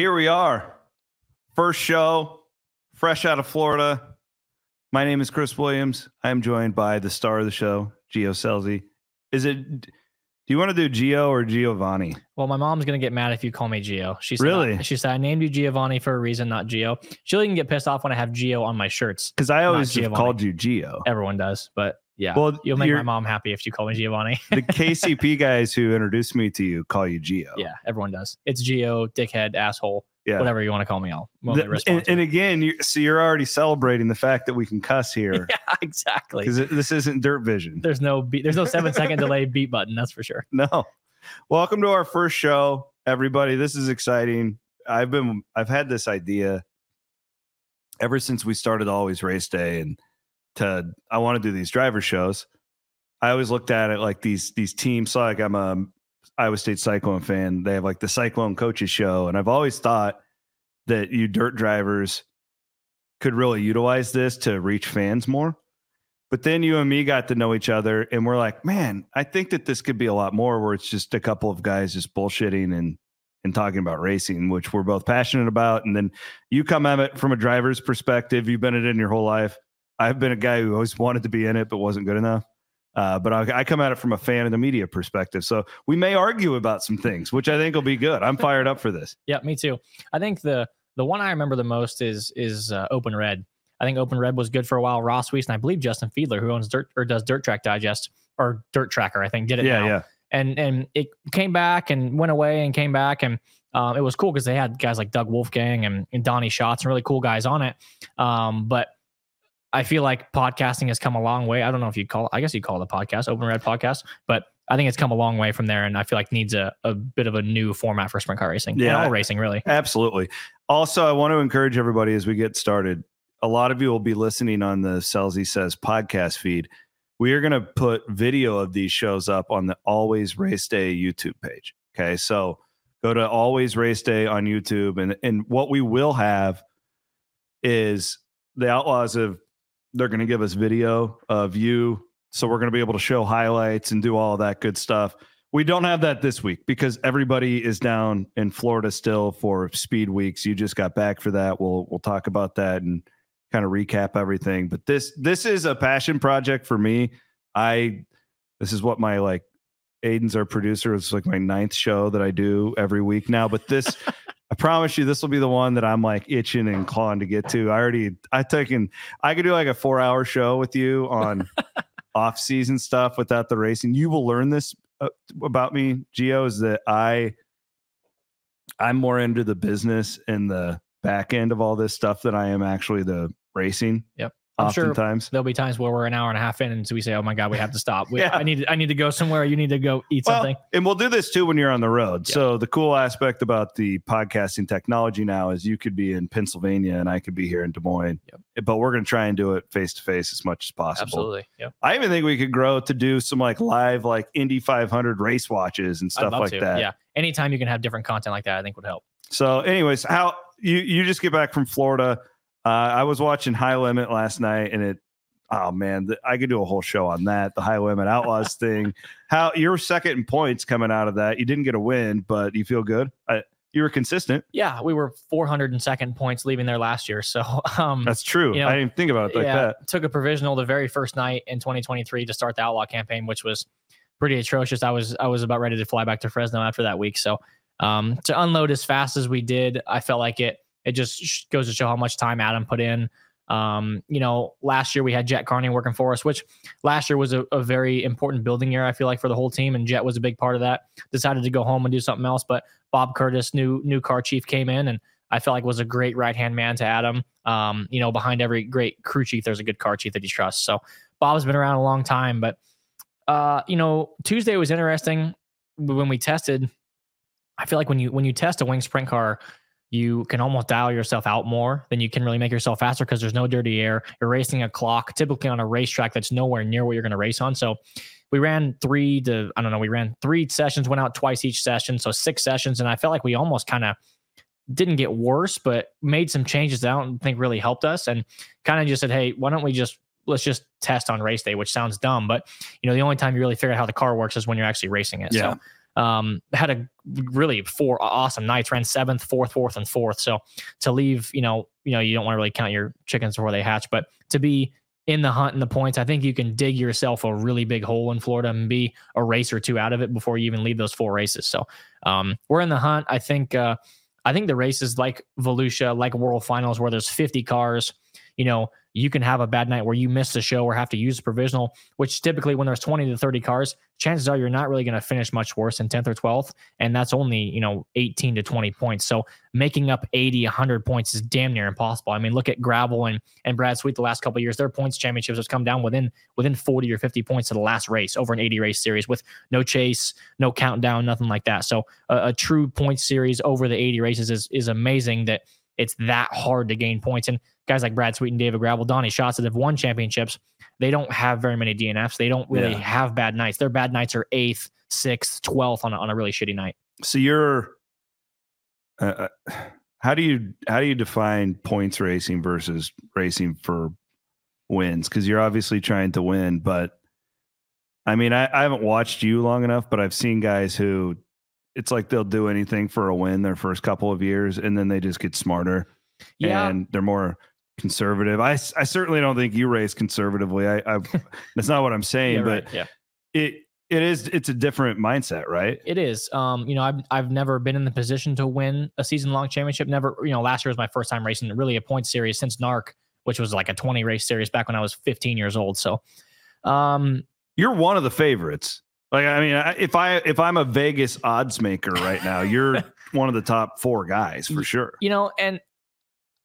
here we are. First show, fresh out of Florida. My name is Chris Williams. I am joined by the star of the show, Gio Scelzi. Is it? Do you want to do Gio or Giovanni? Well, my mom's gonna get mad if you call me Gio. She said, Really? She said I named you Giovanni for a reason, not Gio. She'll even get pissed off when I have Gio on my shirts. Because I always Giovanni. called you Gio. Everyone does, but yeah, Well, you'll make my mom happy if you call me Giovanni. The KCP guys who introduced me to you call you Gio. yeah, everyone does. It's Gio, dickhead, asshole, Yeah. whatever you want to call me. I'll The- and, and again, you so you're already celebrating the fact that we can cuss here yeah, exactly. because this isn't dirt vision. There's no beat, there's no seven second delay beat button. That's for sure. No. Welcome to our first show, everybody. This is exciting. I've been I've had this idea ever since we started Always Race Day and to I want to do these driver shows. I always looked at it like these these teams. So like I'm a Iowa State Cyclone fan. They have like the Cyclone Coaches Show, and I've always thought that you dirt drivers could really utilize this to reach fans more. But then you and me got to know each other, and we're like, man, I think that this could be a lot more where it's just a couple of guys just bullshitting and and talking about racing, which we're both passionate about. And then you come at it from a driver's perspective. You've been it in your whole life. I've been a guy who always wanted to be in it but wasn't good enough. Uh, but I, I come at it from a fan of the media perspective. So we may argue about some things, which I think will be good. I'm fired up for this. Yeah, me too. I think the the one I remember the most is is uh, Open Red. I think Open Red was good for a while. Ross Weiss and I believe Justin Fiedler, who owns Dirt or does Dirt Track Digest or Dirt Tracker, I think did it. Yeah, now. yeah. And and it came back and went away and came back and um, it was cool because they had guys like Doug Wolfgang and, and Donnie Schatz and really cool guys on it. Um, but I feel like podcasting has come a long way. I don't know if you call I guess you call it a podcast, Open Red podcast, but I think it's come a long way from there, and I feel like needs a, a bit of a new format for sprint car racing. Yeah. all racing really. Absolutely. Also, I want to encourage everybody as we get started. A lot of you will be listening on the Scelzi Says podcast feed. We are going to put video of these shows up on the Always Race Day YouTube page. Okay. So go to Always Race Day on YouTube. And, and what we will have is the Outlaws of, they're going to give us video of you. So we're going to be able to show highlights and do all that good stuff. We don't have that this week because everybody is down in Florida still for speed weeks. You just got back for that. We'll we'll talk about that and kind of recap everything. But this this is a passion project for me. I this is what my like Aiden's our producer. It's like my ninth show that I do every week now. But this I promise you this will be the one that I'm like itching and clawing to get to. I already I taken I could do like a four hour show with you on off season stuff without the racing. You will learn this uh, about me, Gio, is that I I'm more into the business and the back end of all this stuff than I am actually the racing. Yep. I'm sure Oftentimes. There'll be times where we're an hour and a half in, and so we say, "Oh my god, we have to stop. We, Yeah. I need I need to go somewhere. You need to go eat Well, something." and we'll do this too when you're on the road. Yeah. So the cool aspect about the podcasting technology now is you could be in Pennsylvania and I could be here in Des Moines. But we're going to try and do it face to face as much as possible. Absolutely. Yep. I even think we could grow to do some like live like Indy 500 race watches and stuff like to. that. Yeah. Anytime you can have different content like that, I think would help. So, anyways, how you you just get back from Florida? Uh, I was watching High Limit last night, and it. Oh man, the, I could do a whole show on that. The High Limit Outlaws thing. How you're second in points coming out of that. You didn't get a win, but you feel good. I, you were consistent. Yeah, we were 402nd points leaving there last year, so um, That's true. You know, I didn't think about it like yeah, that. took a provisional the very first night in 2023 to start the outlaw campaign, which was pretty atrocious. I was I was about ready to fly back to Fresno after that week. So um, to unload as fast as we did, I felt like it. It just goes to show how much time Adam put in. Um, you know, last year we had Jet Carney working for us, which last year was a, a very important building year. I feel like for the whole team, and Jet was a big part of that. Decided to go home and do something else, but Bob Curtis, new new car chief, came in and I felt like was a great right hand man to Adam. Um, you know, behind every great crew chief, there's a good car chief that he trusts. So Bob's been around a long time, but uh, you know, Tuesday was interesting when we tested. I feel like when you when you test a wing sprint car, you can almost dial yourself out more than you can really make yourself faster because there's no dirty air. You're racing a clock, typically on a racetrack that's nowhere near what you're going to race on. So we ran three to I don't know, we ran three sessions, went out twice each session, so six sessions, and I felt like we almost kind of didn't get worse, but made some changes that I don't think really helped us, and kind of just said, hey, why don't we just let's just test on race day, which sounds dumb, but you know the only time you really figure out how the car works is when you're actually racing it. Yeah. So um, had a really four awesome nights. Ran seventh, fourth, fourth, and fourth. So to leave, you know, you know, you don't want to really count your chickens before they hatch, but to be in the hunt and the points, I think you can dig yourself a really big hole in Florida and be a race or two out of it before you even leave those four races. So um, we're in the hunt. I think. Uh, I think the races like Volusia, like World Finals, where there's 50 cars, you know, you can have a bad night where you miss the show or have to use a provisional, which typically when there's 20 to 30 cars, chances are you're not really going to finish much worse than 10th or 12th. And that's only, you know, 18 to 20 points. So making up 80, 100 points is damn near impossible. I mean, look at Gravel and, and Brad Sweet the last couple years, their points championships have come down within within 40 or 50 points to the last race over an 80 race series with no chase, no countdown, nothing like that. So a, a true point series over the 80 races is, is amazing that it's that hard to gain points. And guys like Brad Sweet and David Gravel, Donnie Schatz that have won championships, they don't have very many DNFs. They don't really Yeah. have bad nights. Their bad nights are eighth, sixth, twelfth on a, on a really shitty night. So you're. Uh, uh, how do you how do you define points racing versus racing for wins? Because you're obviously trying to win, but I mean, I, I haven't watched you long enough, but I've seen guys who it's like they'll do anything for a win their first couple of years, and then they just get smarter Yeah. and they're more conservative. I, I certainly don't think you race conservatively. I, I that's not what I'm saying, yeah, but right, yeah. it it is it's a different mindset, right? It is. Um, you know, I've I've never been in the position to win a season long championship. Never, you know, last year was my first time racing really a point series since NARC, which was like a 20 race series back when I was 15 years old. So um You're one of the favorites. Like I mean, if I if I'm a Vegas odds maker right now, you're one of the top four guys for sure. you know, and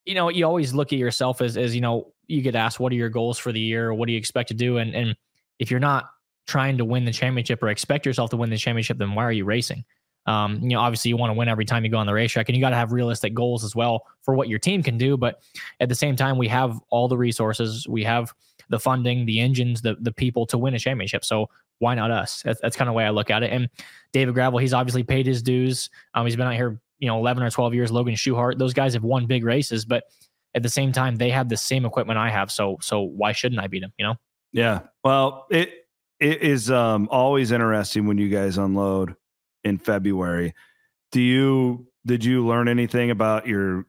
you know, you always look at yourself as as you know, you get asked what are your goals for the year, what do you expect to do, and and if you're not trying to win the championship or expect yourself to win the championship, then why are you racing? Um, you know, obviously you want to win every time you go on the racetrack, and you got to have realistic goals as well for what your team can do. But at the same time, we have all the resources, we have the funding, the engines, the the people to win a championship. So why not us? That's, that's kind of the way I look at it. And David Gravel, he's obviously paid his dues. Um, he's been out here, you know, 11 or 12 years. Logan Schuchart, those guys have won big races, but at the same time, they have the same equipment I have. So, so why shouldn't I beat them? You know? Yeah. Well, it it is um always interesting when you guys unload in February. Do you did you learn anything about your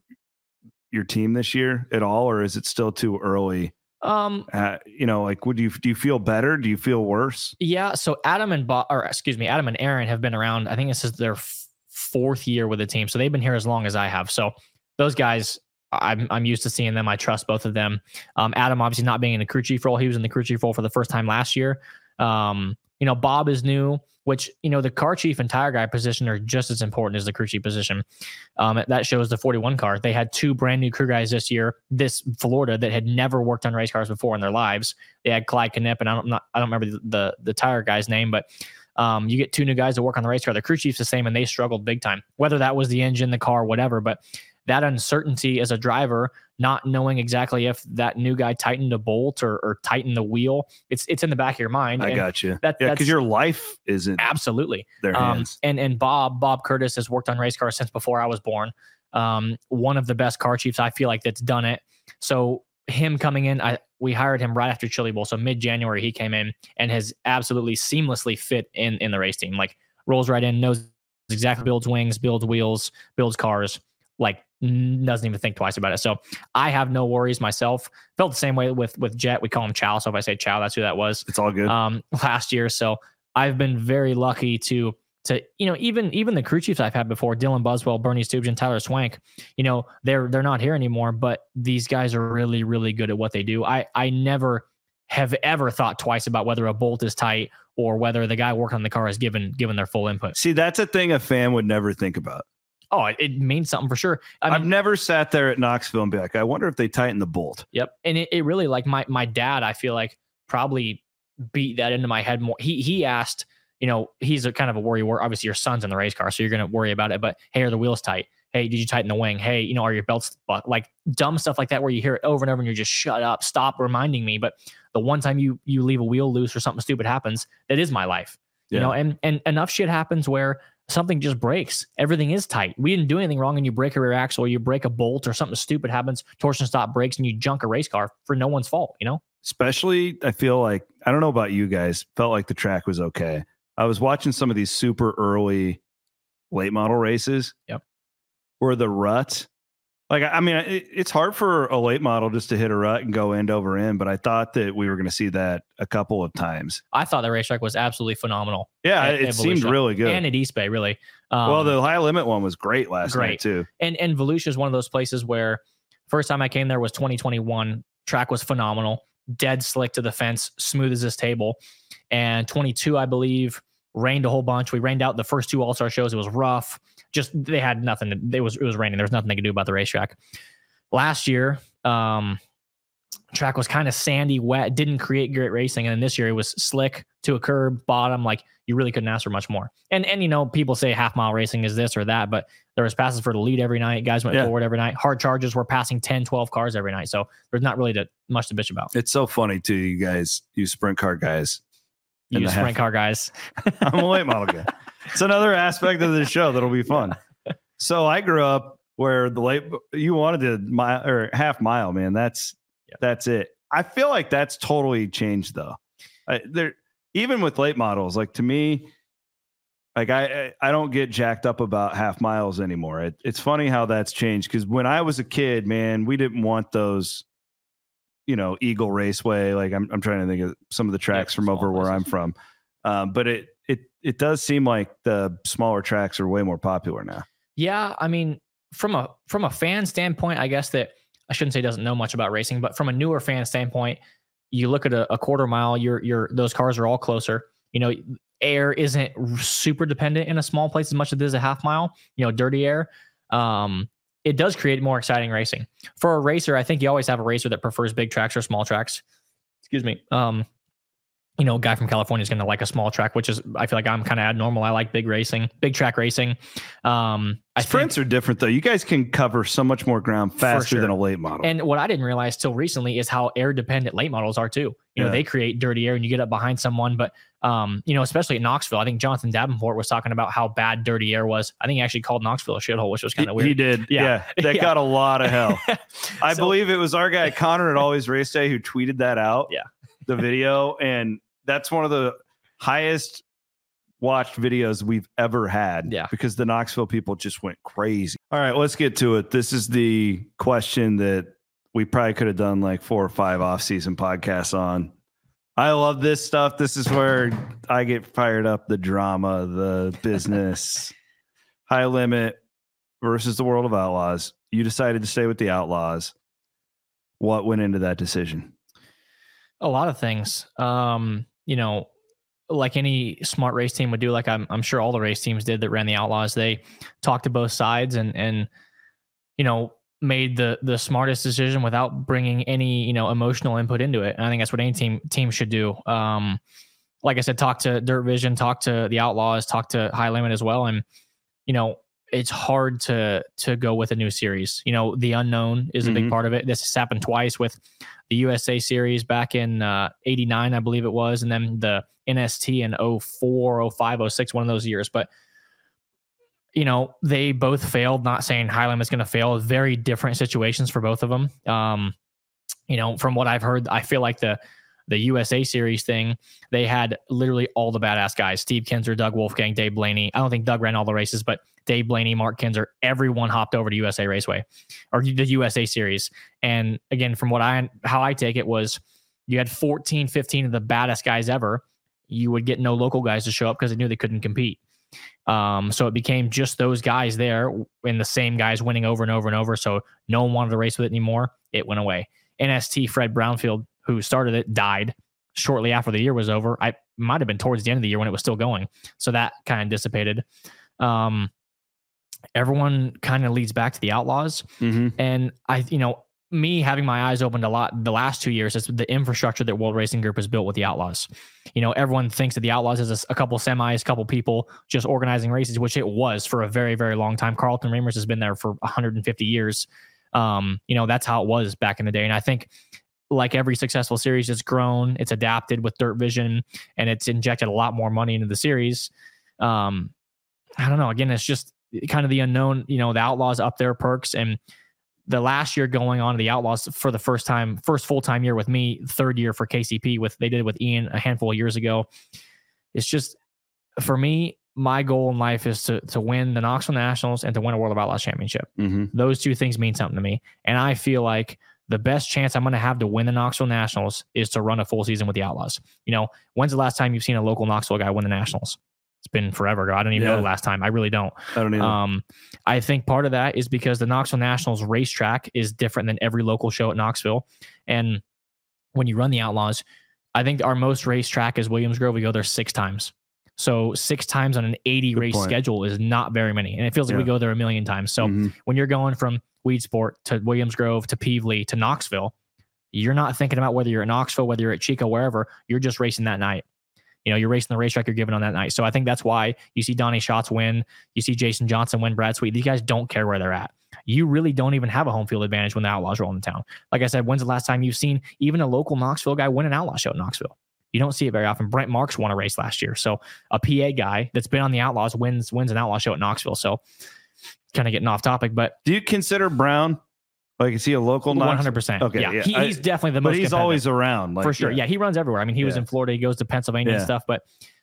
your team this year at all, or is it still too early? Um, Uh, you know, like would you do you feel better? Do you feel worse? yeah. So Adam and Bob, or excuse me, Adam and Aaron have been around. I think this is their f- fourth year with the team. So they've been here as long as I have. So those guys, I'm, I'm used to seeing them. I trust both of them. Um, Adam, obviously not being in the crew chief role, he was in the crew chief role for the first time last year. Um, you know, Bob is new, which, you know, the car chief and tire guy position are just as important as the crew chief position. Um, that shows the 41 car. They had two brand new crew guys this year, this Florida, that had never worked on race cars before in their lives. They had Clyde Knipp, and I don't, not, I don't remember the, the, the tire guy's name, but um, you get two new guys to work on the race car. The crew chief's the same, and they struggled big time. Whether that was the engine, the car, whatever, but that uncertainty as a driver, not knowing exactly if that new guy tightened a bolt or, or tightened the wheel, it's it's in the back of your mind. I and got you. that- yeah, that's- because your life isn't absolutely. their Um, and and Bob Bob Curtis has worked on race cars since before I was born. Um, one of the best car chiefs I feel like that's done it. So him coming in, I we hired him right after Chili Bowl. So mid January he came in and has absolutely seamlessly fit in in the race team. Like rolls right in, knows exactly builds wings, builds wheels, builds cars. Like doesn't even think twice about it. So I have no worries myself. Felt the same way with with Jet. We call him Chow. So if I say Chow, that's who that was It's all good. um, last year. So I've been very lucky to to you know even even the crew chiefs I've had before, Dylan Buswell, Bernie Stoops, and Tyler Swank. You know they're they're not here anymore, but these guys are really really good at what they do. I I never have ever thought twice about whether a bolt is tight or whether the guy working on the car has given given their full input. See, that's a thing a fan would never think about. Oh, it, it means something for sure. I mean, have never sat there at Knoxville and be like, I wonder if they tighten the bolt. Yep. And it, it really like my my dad, I feel like probably beat that into my head more. He he asked, you know, he's a kind of a worry where obviously your son's in the race car, so you're gonna worry about it. But hey, are the wheels tight? Hey, did you tighten the wing? Hey, you know, are your belts like dumb stuff like that where you hear it over and over and you're just shut up, stop reminding me. But the one time you you leave a wheel loose or something stupid happens, that is my life. You know, and and enough shit happens where something just breaks. Everything is tight. We didn't do anything wrong, and you break a rear axle, or you break a bolt, or something stupid happens. Torsion stop breaks, and you junk a race car for no one's fault. You know. Especially, I feel like I don't know about you guys. Felt like the track was okay. I was watching some of these super early late model races. Yep. Where the ruts, like I mean, it, it's hard for a late model just to hit a rut and go end over end. But I thought that we were going to see that a couple of times. I thought the racetrack was absolutely phenomenal. Yeah, at- it at seemed really good. and at East Bay, really. Um, well, the high limit one was great last night great. too. and and Volusia is one of those places where first time I came there was 2021. Track was phenomenal, dead slick to the fence, smooth as this table. And 22, I believe, rained a whole bunch. We rained out the first two All Star shows. It was rough. Just they had nothing. To, it was it was raining. There was nothing they could do about the racetrack. Last year, um, track was kind of sandy, wet, didn't create great racing. And then this year it was slick to a curb, bottom. Like you really couldn't ask for much more. And and you know, people say half mile racing is this or that, but there was passes for the lead every night. Guys went Yeah. forward every night. Hard charges were passing 10, 12 cars every night. So there's not really to, much to bitch about. It's so funny too, you guys, you sprint car guys. You the sprint car guys. I'm a late model guy. It's another aspect of the show that'll be fun. So I grew up where the late you wanted to mile or half mile, man. That's Yeah. that's it. I feel like that's totally changed though. I, there, even with late models, like to me, like I I I don't get jacked up about half miles anymore. It, it's funny how that's changed because when I was a kid, man, we didn't want those. You know, Eagle Raceway. Like I'm, I'm trying to think of some of the tracks from small over where I'm from. Um, but it it it does seem like the smaller tracks are way more popular now. Yeah, I mean, from a from a fan standpoint, I guess that I shouldn't say doesn't know much about racing, but from a newer fan standpoint, you look at a, a quarter mile, your your those cars are all closer. You know, air isn't super dependent in a small place as much as it is a half mile. You know, dirty air. Um, it does create more exciting racing for a racer. I think you always have a racer that prefers big tracks or small tracks. Excuse me. Um, you know, a guy from California is going to like a small track, which is I feel like I'm kind of abnormal. I like big racing, big track racing. Um, I think- Sprints are different though. You guys can cover so much more ground faster sure. than a late model. And what I didn't realize till recently is how air dependent late models are too. You know, Yeah. they create dirty air and you get up behind someone, but um, you know, especially at Knoxville, I think Jonathan Davenport was talking about how bad dirty air was. I think he actually called Knoxville a shithole, which was kind of weird. he did. Yeah. Yeah. That Yeah. got a lot of hell. I So- believe it was our guy Connor at Always Race Day who tweeted that out. Yeah. The video. And that's one of the highest watched videos we've ever had. Yeah. Because the Knoxville people just went crazy. All right, let's get to it. This is the question that we probably could have done like four or five off-season podcasts on. I love this stuff. This is where I get fired up. The drama, the business, high limit versus the world of outlaws. You decided to stay with the outlaws. What went into that decision? a lot of things. Um, you know, like any smart race team would do, like I'm, I'm sure all the race teams did that ran the Outlaws. They talked to both sides and and you know made the the smartest decision without bringing any you know emotional input into it. And I think that's what any team team should do. Um, like I said, talk to Dirt Vision, talk to the Outlaws, talk to High Limit as well, and you know it's hard to to go with a new series. You know, the unknown is a big Mhm. part of it. This has happened twice with the USA series back in uh, 89, I believe it was, and then the NST in 04, 05, 06, one of those years. But, you know, they both failed, not saying High is going to fail. Very different situations for both of them. Um, you know, from what I've heard, I feel like the the USA series thing, they had literally all the badass guys Steve Kinser, Doug Wolfgang, Dave Blaney. I don't think Doug ran all the races, but Dave Blaney, Mark Kinser, everyone hopped over to USA Raceway or the USA series. And again, from what I how I take it was you had 14, 15 of the baddest guys ever. You would get no local guys to show up because they knew they couldn't compete. Um, so it became just those guys there and the same guys winning over and over and over. So no one wanted to race with it anymore. It went away. NST Fred Brownfield, who started it, died shortly after the year was over. I might have been towards the end of the year when it was still going. So that kind of dissipated. Um, everyone kind of leads back to the Outlaws. Mm-hmm. And I, you know, me having my eyes opened a lot the last two years is the infrastructure that World Racing Group has built with the Outlaws. You know, everyone thinks that the Outlaws is a couple semis, a couple people just organizing races, which it was for a very, very long time. Carlton Reimers has been there for 150 years. Um, you know, that's how it was back in the day. And I think like every successful series, it's grown, it's adapted with Dirt Vision, and it's injected a lot more money into the series. Um, I don't know. Again, it's just kind of the unknown. You know, the Outlaws up their perks and the last year going on to the Outlaws for the first time, first full time year with me, third year for KCP with they did it with Ian a handful of years ago. It's just for me, my goal in life is to to win the Knoxville Nationals and to win a World of Outlaws championship. Mm-hmm. Those two things mean something to me, and I feel like the best chance I'm going to have to win the Knoxville Nationals is to run a full season with the Outlaws. You know, when's the last time you've seen a local Knoxville guy win the Nationals? It's been forever. I don't even Yeah. know the last time. I really don't. I don't even. Um, I think part of that is because the Knoxville Nationals racetrack is different than every local show at Knoxville. And when you run the Outlaws, I think our most racetrack is Williams Grove. We go there six times. So six times on an 80 Good race point. schedule is not very many. And it feels like we go there a million times. So Mhm. when you're going from Weedsport to Williams Grove to Pevely to Knoxville, you're not thinking about whether you're in Knoxville, whether you're at Chico, wherever. You're just racing that night. You know, you're racing the racetrack you're given on that night. So I think that's why you see Donnie Schatz win, you see Jason Johnson win, Brad Sweet. These guys don't care where they're at. You really don't even have a home field advantage when the Outlaws roll into town. Like I said, when's the last time you've seen even a local Knoxville guy win an Outlaw show at Knoxville? You don't see it very often. Brent Marks won a race last year. So a PA guy that's been on the Outlaws wins wins an Outlaw show at Knoxville. So kind of getting off topic, but Do you consider Brown like is he a local? hundred percent. Okay, yeah, yeah, He, I- he's definitely the most. But he's always around, like, for sure. Yeah. he runs everywhere. I mean, he was in Florida. He goes to Pennsylvania and stuff. But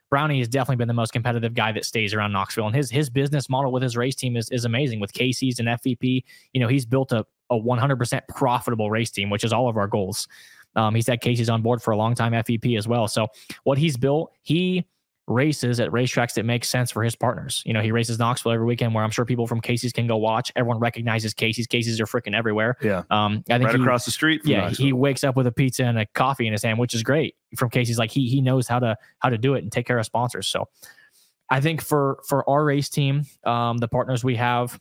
Brownie has definitely been the most competitive guy that stays around Knoxville, and his his business model with his race team is is amazing. With Casey's and FVP, you know, he's built a a one hundred percent profitable race team, which is all of our goals. Um, he's had Casey's on board for a long time, FVP as well. So what he's built, he races at racetracks that make sense for his partners. You know, he races Knoxville every weekend, where I'm sure people from Casey's can go watch. Everyone recognizes Casey's. Casey's are freaking everywhere. Yeah, Um, I think right he, across the street. From yeah, Knoxville. he wakes up with a pizza and a coffee in his hand, which is great from Casey's. Like he he knows how to how to do it and take care of sponsors. So I think for for our race team, um, the partners we have,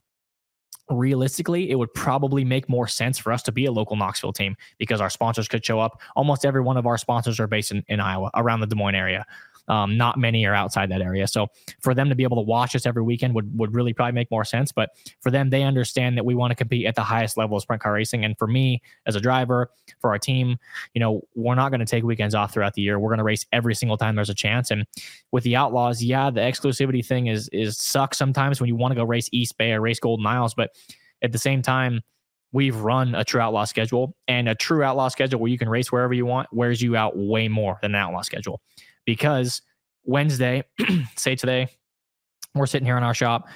realistically, it would probably make more sense for us to be a local Knoxville team because our sponsors could show up. Almost every one of our sponsors are based in, in Iowa, around the Des Moines area. Um, not many are outside that area. So for them to be able to watch us every weekend would would really probably make more sense. But for them, they understand that we want to compete at the highest level of sprint car racing. And for me as a driver, for our team, you know, we're not going to take weekends off throughout the year. We're going to race every single time there's a chance. And with the Outlaws, yeah, the exclusivity thing is is sucks sometimes when you want to go race East Bay or race Golden Isles, but at the same time, we've run a true outlaw schedule and a true outlaw schedule where you can race wherever you want wears you out way more than an outlaw schedule because Wednesday, say today, we're sitting here in our shop.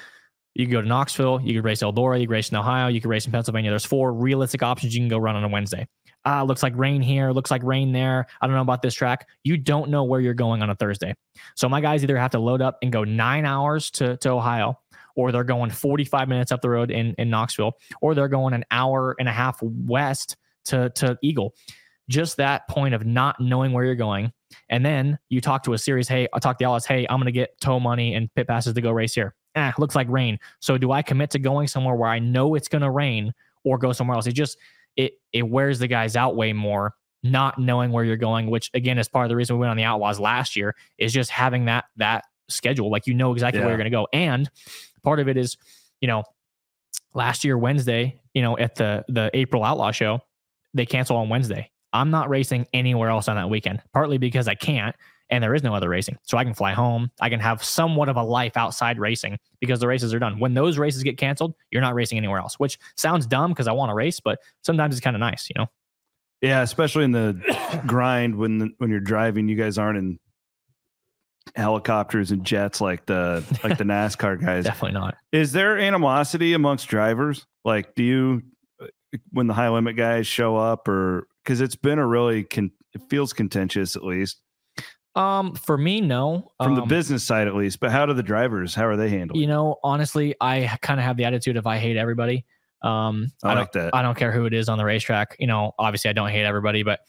You can go to Knoxville, you could race Eldora, you could race in Ohio, you could race in Pennsylvania. There's four realistic options you can go run on a Wednesday. Ah, looks like rain here, looks like rain there. I don't know about this track. You don't know where you're going on a Thursday. So my guys either have to load up and go nine hours to, to Ohio, or they're going 45 minutes up the road in, in Knoxville, or they're going an hour and a half west to, to Eagle. Just that point of not knowing where you're going. And then you talk to a series, hey, I talk to the Outlaws, hey, I'm going to get tow money and pit passes to go race here. Eh, looks like rain. So do I commit to going somewhere where I know it's going to rain or go somewhere else? It just, it, it wears the guys out way more not knowing where you're going, which again is part of the reason we went on the Outlaws last year, is just having that, that schedule. Like you know exactly where you're going to go. And part of it is, you know, last year Wednesday, you know, at the the April Outlaw show, they cancel on Wednesday. I'm not racing anywhere else on that weekend, partly because I can't and there is no other racing. So I can fly home. I can have somewhat of a life outside racing because the races are done. When those races get canceled, you're not racing anywhere else, which sounds dumb because I want to race, but sometimes it's kind of nice, you know. Yeah, especially in the grind when the, when you're driving, you guys aren't in helicopters and jets like the like the NASCAR guys. Definitely not. Is there animosity amongst drivers? Like, do you uh, when the high limit guys show up, or because it's been a really con- it feels contentious at least Um, for me, no. from the Um, business side at least. But how do the drivers? How are they handled? You know, honestly, I kind of have the attitude of I hate everybody. Um, I, I, like don't, that. I don't care who it is on the racetrack. You know, obviously, I don't hate everybody, but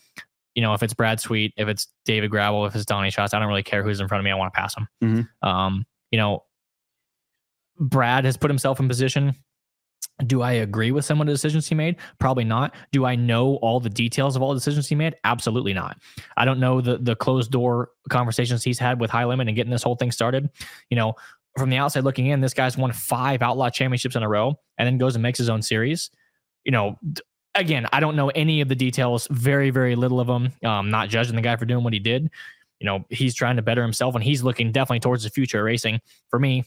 you know, if it's Brad Sweet, if it's David Gravel, if it's Donnie Schatz, I don't really care who's in front of me. I want to pass them. Mhm. Um, you know, Brad has put himself in position. Do I agree with some of the decisions he made? Probably not. Do I know all the details of all the decisions he made? Absolutely not. I don't know the the closed door conversations he's had with High Limit and getting this whole thing started. You know, from the outside looking in, this guy's won five outlaw championships in a row and then goes and makes his own series. You know, again, I don't know any of the details, very, very little of them. Um, not judging the guy for doing what he did. You know, he's trying to better himself and he's looking definitely towards the future of racing. For me,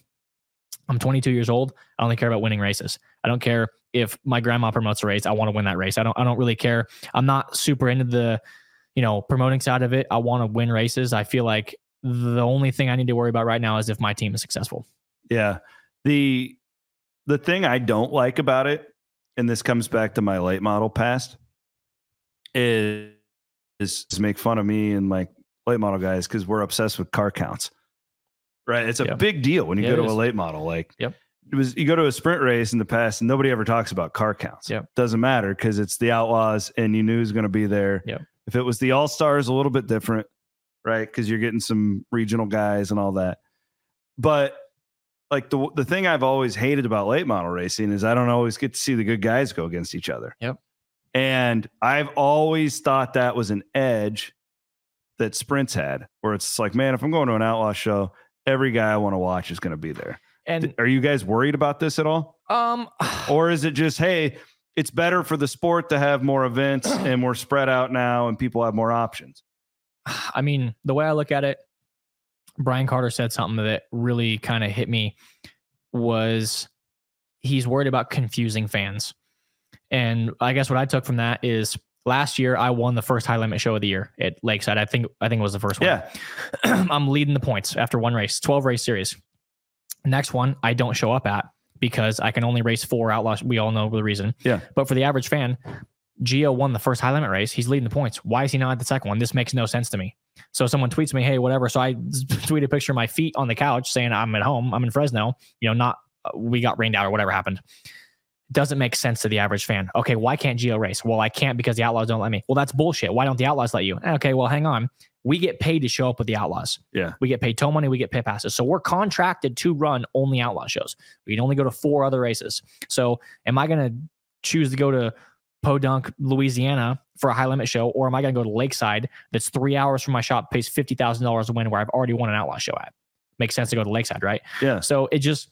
I'm 22 years old. I only care about winning races. I don't care if my grandma promotes a race. I want to win that race. I don't. I don't really care. I'm not super into the, you know, promoting side of it. I want to win races. I feel like the only thing I need to worry about right now is if my team is successful. Yeah. The the thing I don't like about it, and this comes back to my late model past, is, is make fun of me and my late model guys because we're obsessed with car counts. Right. It's a Yep. big deal when you Yeah, go to a late model. Like Yep. it was you go to a sprint race in the past and nobody ever talks about car counts. Yep. Doesn't matter because it's the outlaws and you knew who's going to be there. Yep. If it was the all stars, a little bit different, right? Because you're getting some regional guys and all that. But like the the thing I've always hated about late model racing is I don't always get to see the good guys go against each other. Yep. And I've always thought that was an edge that sprints had, where it's like, man, if I'm going to an outlaw show, every guy I want to watch is going to be there. And Are you guys worried about this at all? um, Or is it just, hey, it's better for the sport to have more events and we're spread out now and people have more options? I mean, the way I look at it, Brian Carter said something that really kind of hit me was he's worried about confusing fans. And I guess what I took from that is last year I won the first high limit show of the year at Lakeside. I think I think it was the first one. Yeah. I'm leading the points after one race, 12 race series. Next one, I don't show up at because I can only race four outlaws. We all know the reason. Yeah. But for the average fan, Gio won the first high limit race. He's leading the points. Why is he not at the second one? This makes no sense to me. So someone tweets me, hey, whatever. So I tweet a picture of my feet on the couch saying I'm at home. I'm in Fresno. You know, not uh, we got rained out or whatever happened. Doesn't make sense to the average fan. Okay, why can't Gio race? Well, I can't because the Outlaws don't let me. Well, that's bullshit. Why don't the Outlaws let you? Eh, okay, well, hang on. We get paid to show up with the Outlaws. Yeah. We get paid tow money, we get pit passes. So we're contracted to run only outlaw shows. We can only go to four other races. So am I going to choose to go to Podunk, Louisiana for a high limit show, or am I going to go to Lakeside that's three hours from my shop, pays $50,000 a win where I've already won an outlaw show at? Makes sense to go to Lakeside, right? Yeah. So it just,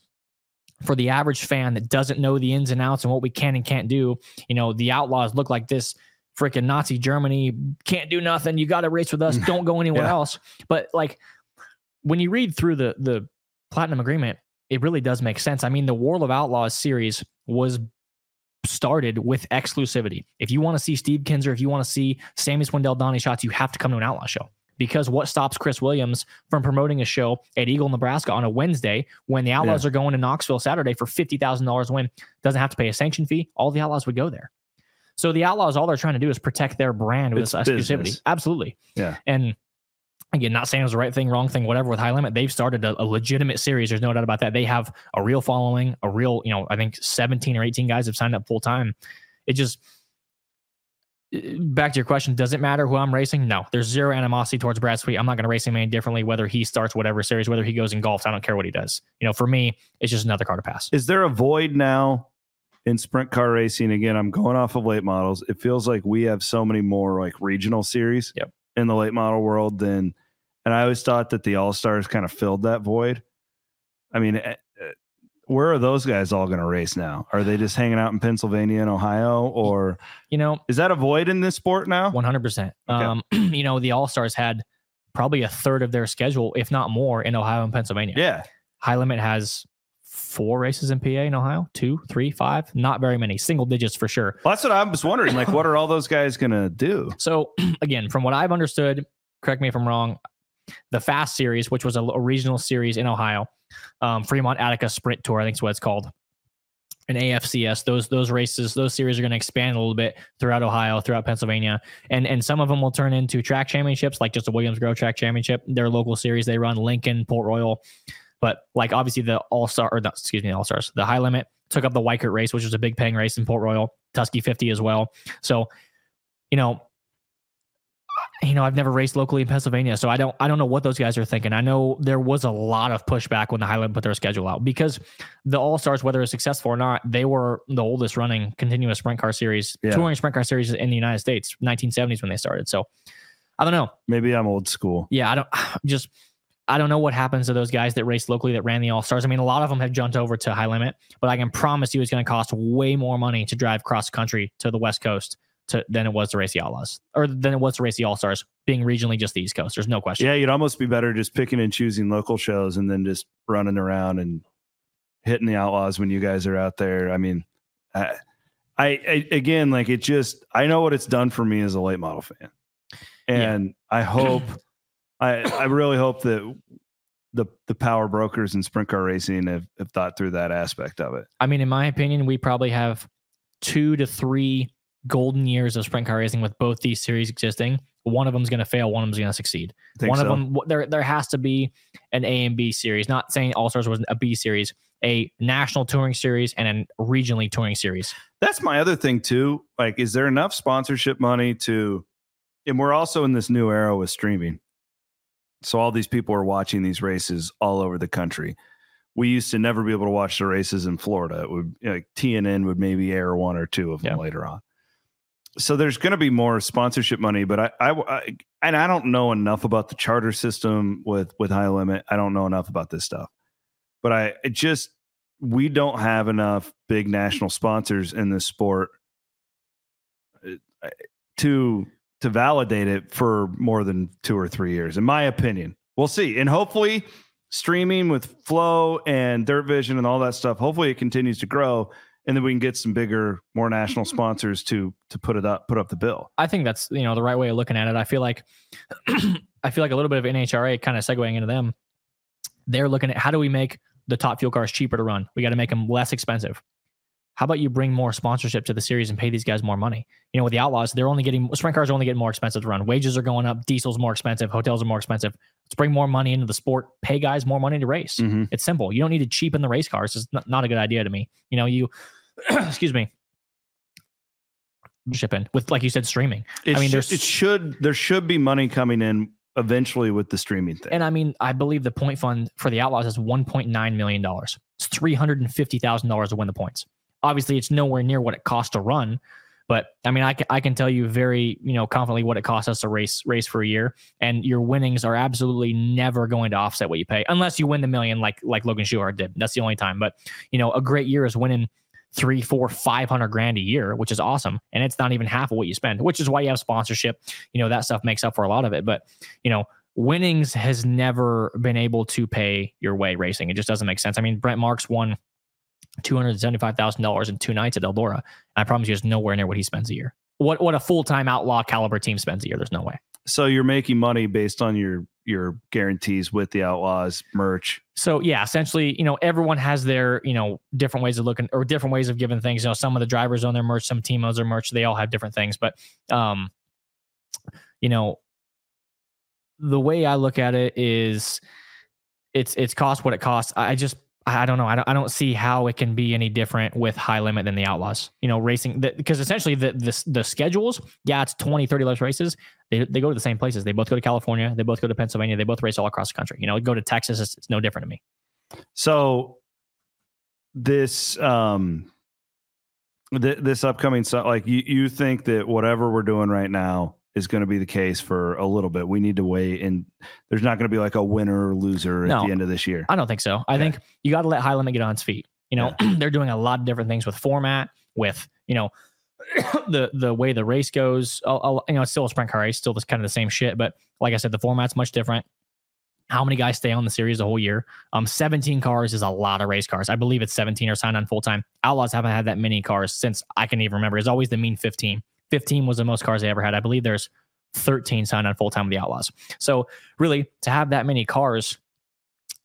for the average fan that doesn't know the ins and outs and what we can and can't do, you know, the outlaws look like this freaking Nazi Germany can't do nothing. You got to race with us. Don't go anywhere Yeah. else. But like when you read through the the platinum agreement, it really does make sense. I mean, the World of Outlaws series was started with exclusivity. If you want to see Steve Kinser, if you want to see Sammy Swindell, Donnie Schatz, you have to come to an outlaw show. Because what stops Chris Williams from promoting a show at Eagle, Nebraska on a Wednesday when the Outlaws are going to Knoxville Saturday for $50,000 win? Doesn't have to pay a sanction fee. All the Outlaws would go there. So the Outlaws, all they're trying to do is protect their brand with It's this exclusivity. business. Absolutely. Yeah. And again, not saying it was the right thing, wrong thing, whatever with High Limit. They've started a, a legitimate series. There's no doubt about that. They have a real following, a real, you know, I think 17 or 18 guys have signed up full time. It just, back to your question, does it matter who I'm racing? No, there's zero animosity towards Brad Sweet. I'm not going to race him any differently, whether he starts whatever series, whether he goes in golf. I don't care what he does. You know, for me, it's just another car to pass. Is there a void now in sprint car racing? Again, I'm going off of late models. It feels like we have so many more like regional series Yep. in the late model world than, and I always thought that the All Stars kind of filled that void. I mean, eh, where are those guys all going to race now? Are they just hanging out in Pennsylvania and Ohio, or You know, is that a void in this sport now? 100%. Okay. Um, you know, the All Stars had probably a third of their schedule, if not more, in Ohio and Pennsylvania. Yeah, High Limit has four races in PA in Ohio, two, three, five, not very many, single digits for sure. well, that's what I was wondering. Like, what are all those guys going to do? So again, from what I've understood, correct me if I'm wrong, the Fast Series, which was a, regional series in Ohio, um, Fremont Attica Sprint Tour, I think is what it's called, and AFCS. Those those races, those series are going to expand a little bit throughout Ohio, throughout Pennsylvania, and and some of them will turn into track championships, like just a Williams Grove Track Championship. Their local series they run, Lincoln, Port Royal, but like obviously the All Star or excuse me, All Stars, the High Limit took up the Weikert race, which was a big paying race in Port Royal, Tusky 50 as well. So, you know, you know, I've never raced locally in Pennsylvania, so I don't I don't know what those guys are thinking. I know there was a lot of pushback when the High Limit put their schedule out because the All Stars, whether it's successful or not, they were the oldest running continuous sprint car series, Yeah. touring sprint car series in the United States, 1970s when they started. So I don't know. Maybe I'm old school. Yeah, I don't just I don't know what happens to those guys that raced locally that ran the All Stars. I mean, a lot of them have jumped over to high limit, but I can promise you it's going to cost way more money to drive cross country to the West Coast to than it was to race the Outlaws or than it was to race the All Stars, being regionally just the East Coast. There's no question. Yeah, you'd almost be better just picking and choosing local shows and then just running around and hitting the Outlaws when you guys are out there. I mean, I, I, I again, like it just, I know what it's done for me as a late model fan, and I hope, I, I really hope that the the power brokers and sprint car racing have, have thought through that aspect of it. I mean, in my opinion, we probably have two to three golden years of sprint car racing with both these series existing. One of them's going to fail. One of them's going to succeed. One so? of them, there, there has to be an A and B series. Not saying All Stars was a B series, a national touring series and a regionally touring series. That's my other thing too. Like, is there enough sponsorship money to? And we're also in this new era with streaming. So all these people are watching these races all over the country. We used to never be able to watch the races in Florida. It would like TNN would maybe air one or two of them Yeah. later on. So there's going to be more sponsorship money, but I, I, I, and I don't know enough about the charter system with with high limit. I don't know enough about this stuff, but I it just we don't have enough big national sponsors in this sport uh, to to validate it for more than two or three years, in my opinion. We'll see, and hopefully, streaming with Flow and Dirt Vision and all that stuff, hopefully, it continues to grow, and then we can get some bigger, more national sponsors to to put it up, put up the bill. I think that's you know the right way of looking at it. I feel like I feel like a little bit of NHRA kind of segueing into them. They're looking at how do we make the top fuel cars cheaper to run? We got to make them less expensive. How about you bring more sponsorship to the series and pay these guys more money? You know, with the Outlaws, they're only getting sprint cars are only getting more expensive to run. Wages are going up, diesel's more expensive, hotels are more expensive. Let's bring more money into the sport, pay guys more money to race. Mhm. It's simple. You don't need to cheapen the race cars. It's not, not a good idea to me. You know, you excuse me. Shipping with like you said, streaming. It I mean, should- there's- it should there should be money coming in eventually with the streaming thing. And I mean, I believe the point fund for the Outlaws is $1.9 million. It's $350,000 to win the points. Obviously, it's nowhere near what it costs to run. But I mean, I can, I can tell you very, you know, confidently what it costs us to race race for a year, and your winnings are absolutely never going to offset what you pay, unless you win the million like like Logan Schuchart did. That's the only time. But you know, a great year is winning three, four, five hundred grand a year, which is awesome, and it's not even half of what you spend. Which is why you have sponsorship. You know, that stuff makes up for a lot of it. But you know, winnings has never been able to pay your way racing. It just doesn't make sense. I mean, Brent Marks won two hundred seventy-five thousand dollars in two nights at Eldora. I promise you, it's nowhere near what he spends a year. What what a full-time outlaw caliber team spends a year. There's no way. so you're making money based on your your guarantees with the Outlaws merch. So yeah, essentially, you know, everyone has their, you know, different ways of looking or different ways of giving things. You know, some of the drivers own their merch, some team owns their merch. They all have different things, but um, you know, the way I look at it is, it's it's cost what it costs. I I just I don't know. I don't, I don't see how it can be any different with high limit than the outlaws. You know, racing because essentially the, the the schedules, yeah, it's 20, 30 less races. They, they go to the same places. They both go to California. They both go to Pennsylvania. They both race all across the country. You know, go to Texas. It's, it's no different to me. So this um th- this upcoming so like you you think that whatever we're doing right now is going to be the case for a little bit. We need to wait and there's not going to be like a winner or loser at the end of this year. I don't think so. I Okay. think you got to let high limit get on its feet. You know, they're doing a lot of different things with format, with you know, the the way the race goes. A- a- you know, it's still a sprint car race, still this kind of the same shit. But like I said, the format's much different. How many guys stay on the series the whole year? Um, 17 cars is a lot of race cars. I believe it's 17 are signed on full time. Outlaws haven't had that many cars since I can even remember. It's always the mean 15. 15 was the most cars they ever had. I believe there's 13 signed on full time with the Outlaws. So really, to have that many cars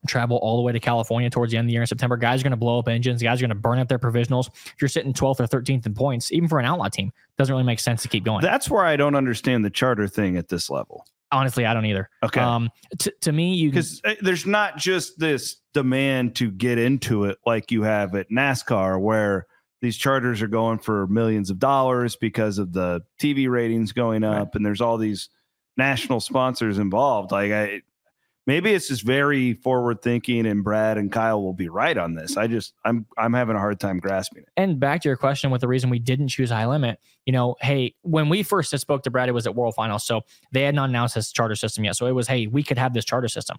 travel all the way to California towards the end of the year in September. Guys are going to blow up engines. Guys are going to burn up their provisionals. If you're sitting 12th or 13th in points, even for an outlaw team, doesn't really make sense to keep going. That's where I don't understand the charter thing at this level. Honestly, I don't either. Okay. Um, t- to me, you because there's not just this demand to get into it like you have at NASCAR, where these charters are going for millions of dollars because of the TV ratings going up, Right. and there's all these national sponsors involved. Like, I maybe it's just very forward thinking, and Brad and Kyle will be right on this. I just I'm I'm having a hard time grasping it. and back to your question with the reason we didn't choose high limit, you know, hey, when we first spoke to Brad, it was at World Finals. So they had not announced this charter system yet. So it was, hey, we could have this charter system.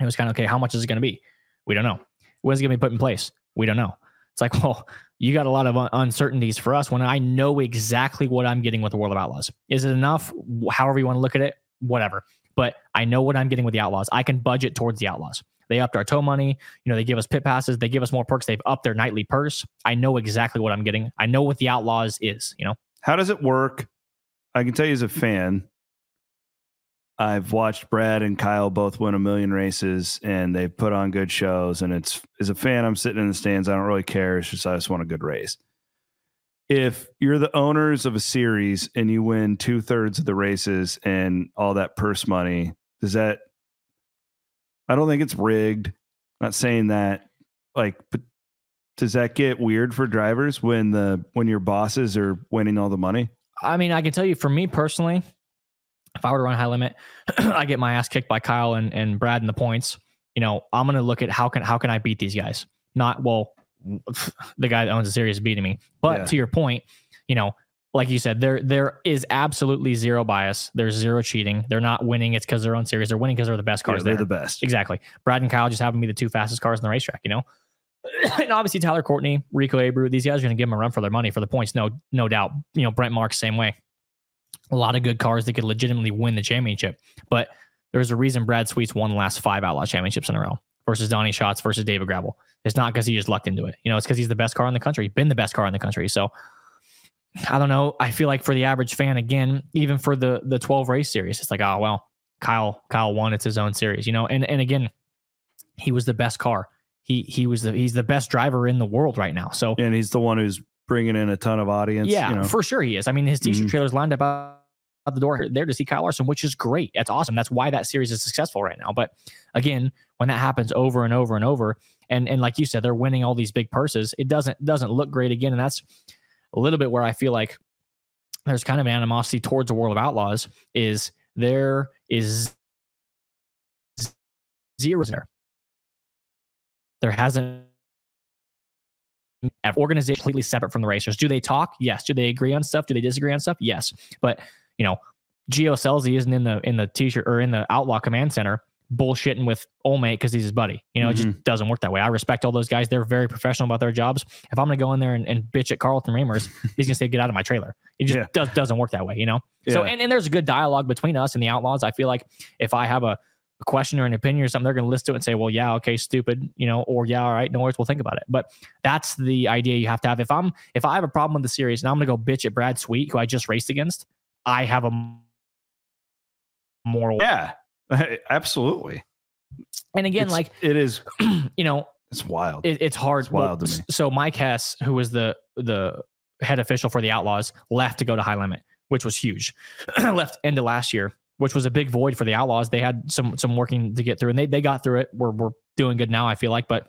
It was kind of okay, how much is it going to be? We don't know. When's it going to be put in place? We don't know. It's like, well, you got a lot of uncertainties for us when I know exactly what I'm getting with the World of Outlaws. Is it enough? However you want to look at it, whatever. But I know what I'm getting with the Outlaws. I can budget towards the Outlaws. They upped our tow money. You know, they give us pit passes. They give us more perks. They've upped their nightly purse. I know exactly what I'm getting. I know what the Outlaws is. You know, How does it work? I can tell you as a fan, I've watched Brad and Kyle both win a million races and they've put on good shows. And it's as a fan, I'm sitting in the stands. I don't really care. It's just I just want a good race. If you're the owners of a series and you win two thirds of the races and all that purse money, does that I don't think it's rigged. not saying that like but does that get weird for drivers when the when your bosses are winning all the money? I mean, I can tell you for me personally, if I were to run high limit, I get my ass kicked by Kyle and, and Brad in the points. You know, I'm gonna look at how can how can I beat these guys? Not well, the guy that owns the series beating me. But Yeah. to your point, you know, like you said, there there is absolutely zero bias. There's zero cheating. They're not winning. It's because they're own series. They're winning because they're the best Yeah, cars they're there. the best. Exactly. Brad and Kyle just happen to be the two fastest cars in the racetrack, you know? and obviously Tyler Courtney, Rico Abreu, these guys are going to give them a run for their money for the points. No, no doubt. You know, Brent Marks, same way. A lot of good cars that could legitimately win the championship. But there's a reason Brad Sweets won the last five outlaw championships in a row versus Donnie Schatz versus David Gravel. It's not because he just lucked into it. You know, it's because he's the best car in the country, been the best car in the country. So I don't know. I feel like for the average fan, again, even for the the 12 race series, it's like, oh well, Kyle Kyle won. It's his own series, you know. And and again, he was the best car. He he was the he's the best driver in the world right now. So And he's the one who's bringing in a ton of audience. yeah, you know. for sure he is. I mean, his t-shirt Mhm. trailers lined up out, the door there to see Kyle Larson, which is great. That's awesome. That's why that series is successful right now. But again, when that happens over and over and over, and and like you said, they're winning all these big purses. It doesn't doesn't look great again, and that's a little bit where I feel like there's kind of animosity towards the world of outlaws. Is there is zero there. There hasn't organization completely separate from the racers. Do they talk? Yes. Do they agree on stuff? Do they disagree on stuff? Yes. But you know, Gio Scelzi isn't in the in the t-shirt or in the outlaw command center bullshitting with Olmate because he's his buddy. You know, it just mm-hmm. doesn't work that way. I respect all those guys. They're very professional about their jobs. If I'm gonna go in there and, and bitch at Carlton Ramers, he's gonna say, get out of my trailer. It just Yeah. does, doesn't work that way, you know? So and, and there's a good dialogue between us and the outlaws. I feel like if I have a, a question or an opinion or something, they're gonna listen to it and say, Well, yeah, okay, stupid, you know, or yeah, all right, no worries, we'll think about it. But that's the idea you have to have. If I'm if I have a problem with the series and I'm gonna go bitch at Brad Sweet, who I just raced against, I have a moral yeah, absolutely. and again, It's- like it is. you know, It's wild. it, it's hard. It's wild to me. So Mike Hess, who was the the head official for the Outlaws, left to go to High Limit, which was huge. left end of last year, which was a big void for the Outlaws. They had some some working to get through, and they they got through it. We're we're doing good now, I feel like, but.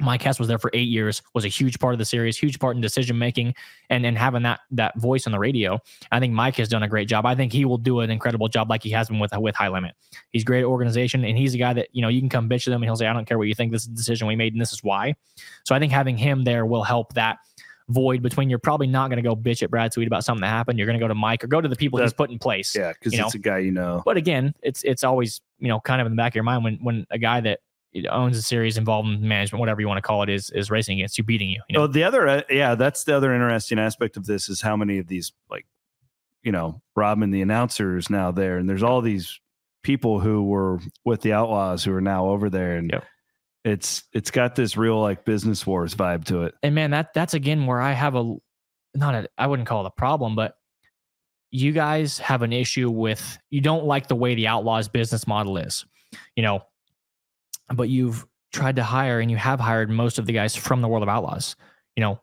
Mike Hess was there for eight years, was a huge part of the series, huge part in decision making, and and having that that voice on the radio. I think Mike has done a great job. I think he will do an incredible job, like he has been with with High Limit. He's great at organization, and he's a guy that you know you can come bitch to them, and he'll say, "I don't care what you think. This is the decision we made, and this is why." So I think having him there will help that void between you're probably not going to go bitch at Brad Sweet about something that happened. You're going to go to Mike or go to the people he's put in place. yeah, because you know. it's a guy you know. But again, it's it's always you know kind of in the back of your mind when when a guy that owns a series involved in management, whatever you want to call it, is is racing against you, beating you. you know? Oh, the other, uh, yeah, that's the other interesting aspect of this is how many of these, like, you know, Robin, the announcer, is now there, and there's all these people who were with the Outlaws who are now over there, and Yep. It's it's got this real like business wars vibe to it. and man, that that's again where I have a not a I wouldn't call it a problem, but you guys have an issue with you don't like the way the outlaws business model is, you know, but you've tried to hire and you have hired most of the guys from the world of outlaws, you know,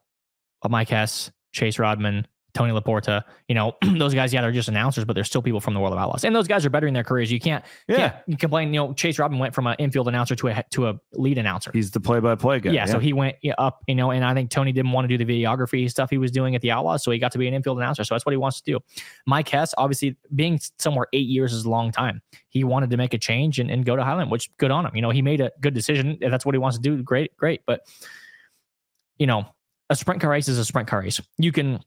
Mike Hess, Chase Rodman, Tony Laporta, you know, those guys, yeah, they're just announcers, but they're still people from the world of outlaws. And those guys are bettering their careers. You can't, Yeah, can't complain, you know, Chase Rodman went from an infield announcer to a to a lead announcer. he's the play-by-play guy. Yeah, so he went up, you know, and I think Tony didn't want to do the videography stuff he was doing at the Outlaws, so he got to be an infield announcer. So that's what he wants to do. Mike Hess, obviously, being somewhere eight years is a long time. He wanted to make a change and, and go to High Limit, which good on him. You know, he made a good decision. If that's what he wants to do, great, great. But you know, a sprint car race is a sprint car race. You can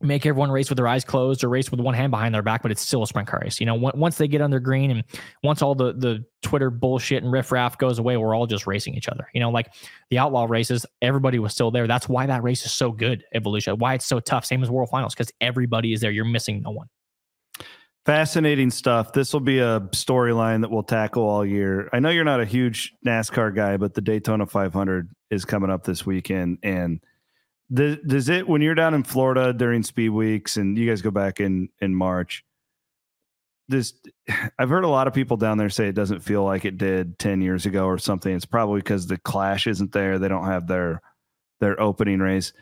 make everyone race with their eyes closed or race with one hand behind their back, but it's still a sprint car race. You know, on- once they get under green and once all the the Twitter bullshit and riffraff goes away, we're all just racing each other. You know, like the outlaw races, everybody was still there. That's why that race is so good, Evolution. Why it's so tough. Same as World Finals, because everybody is there. You're missing no one. Fascinating stuff. This will be a storyline that we'll tackle all year. I know you're not a huge NASCAR guy, but the Daytona 500 is coming up this weekend. And does, does it, when you're down in Florida during speed weeks and you guys go back in, in March, this, I've heard a lot of people down there say it doesn't feel like it did 10 years ago or something. It's probably because the clash isn't there. They don't have their, their opening race.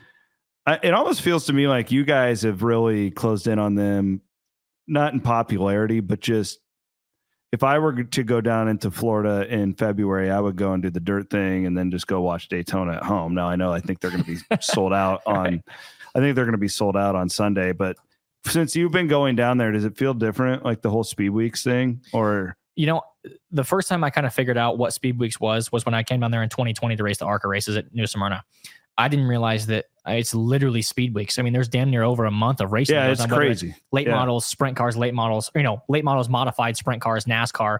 I, it almost feels to me like you guys have really closed in on them not in popularity, but just if I were to go down into Florida in February, I would go and do the dirt thing and then just go watch Daytona at home. Now I know I think they're going to be sold out on, right. I think they're going to be sold out on Sunday. But since you've been going down there, does it feel different, like the whole Speed Weeks thing, or? You know, the first time I kind of figured out what Speed Weeks was was when I came down there in 2020 to race the ARCA races at New Smyrna. I didn't realize that it's literally speed weeks. I mean, there's damn near over a month of racing. Yeah, it's crazy. It's late yeah. models, sprint cars, late models, you know, late models, modified sprint cars, NASCAR,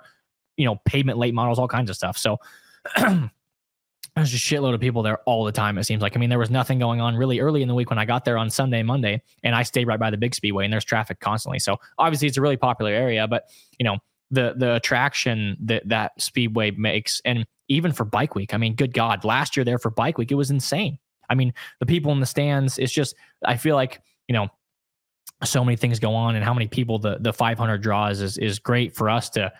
you know, pavement late models, all kinds of stuff. So there's a shitload of people there all the time. It seems like. I mean, there was nothing going on really early in the week when I got there on Sunday, Monday, and I stayed right by the big speedway, and there's traffic constantly. So obviously, it's a really popular area, but you know, the the attraction that that speedway makes, and even for Bike Week. I mean, good God, last year there for Bike Week, it was insane. I mean, the people in the stands, it's just, I feel like, you know, so many things go on and how many people the, the 500 draws is, is great for us to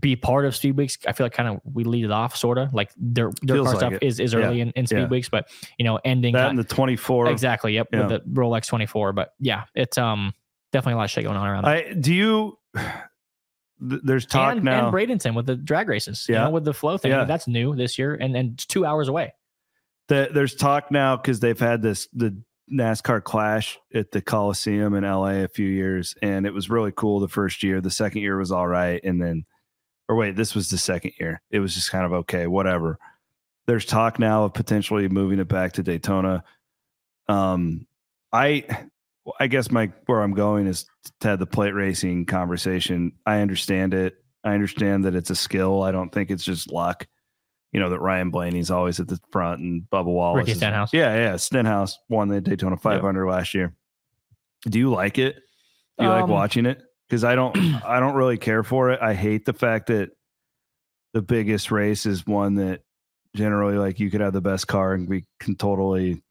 be part of speed weeks. I feel like kind of we lead it off sort of like their, their car like stuff is, is early yeah. in, in speed yeah. weeks, but you know, ending that in the 24. Exactly. Yep. Yeah. With the Rolex 24, but yeah, it's, um, definitely a lot of shit going on around. I, do you, there's talk and, now and Bradenton with the drag races, yeah, you know, with the flow thing. Yeah. That's new this year and and two hours away the, there's talk now because they've had this the NASCAR clash at the Coliseum in LA a few years, and it was really cool the first year. The second year was all right, and then, or wait, this was the second year. It was just kind of okay, whatever. There's talk now of potentially moving it back to Daytona. Um, I, I guess my where I'm going is to have the plate racing conversation. I understand it. I understand that it's a skill. I don't think it's just luck you know that Ryan Blaney's always at the front and Bubba Wallace. Ricky Stenhouse. Yeah, yeah. Stenhouse won the Daytona 500 yep. last year. Do you like it? Do you um, like watching it? Because I don't, I don't really care for it. I hate the fact that the biggest race is one that generally like you could have the best car and we can totally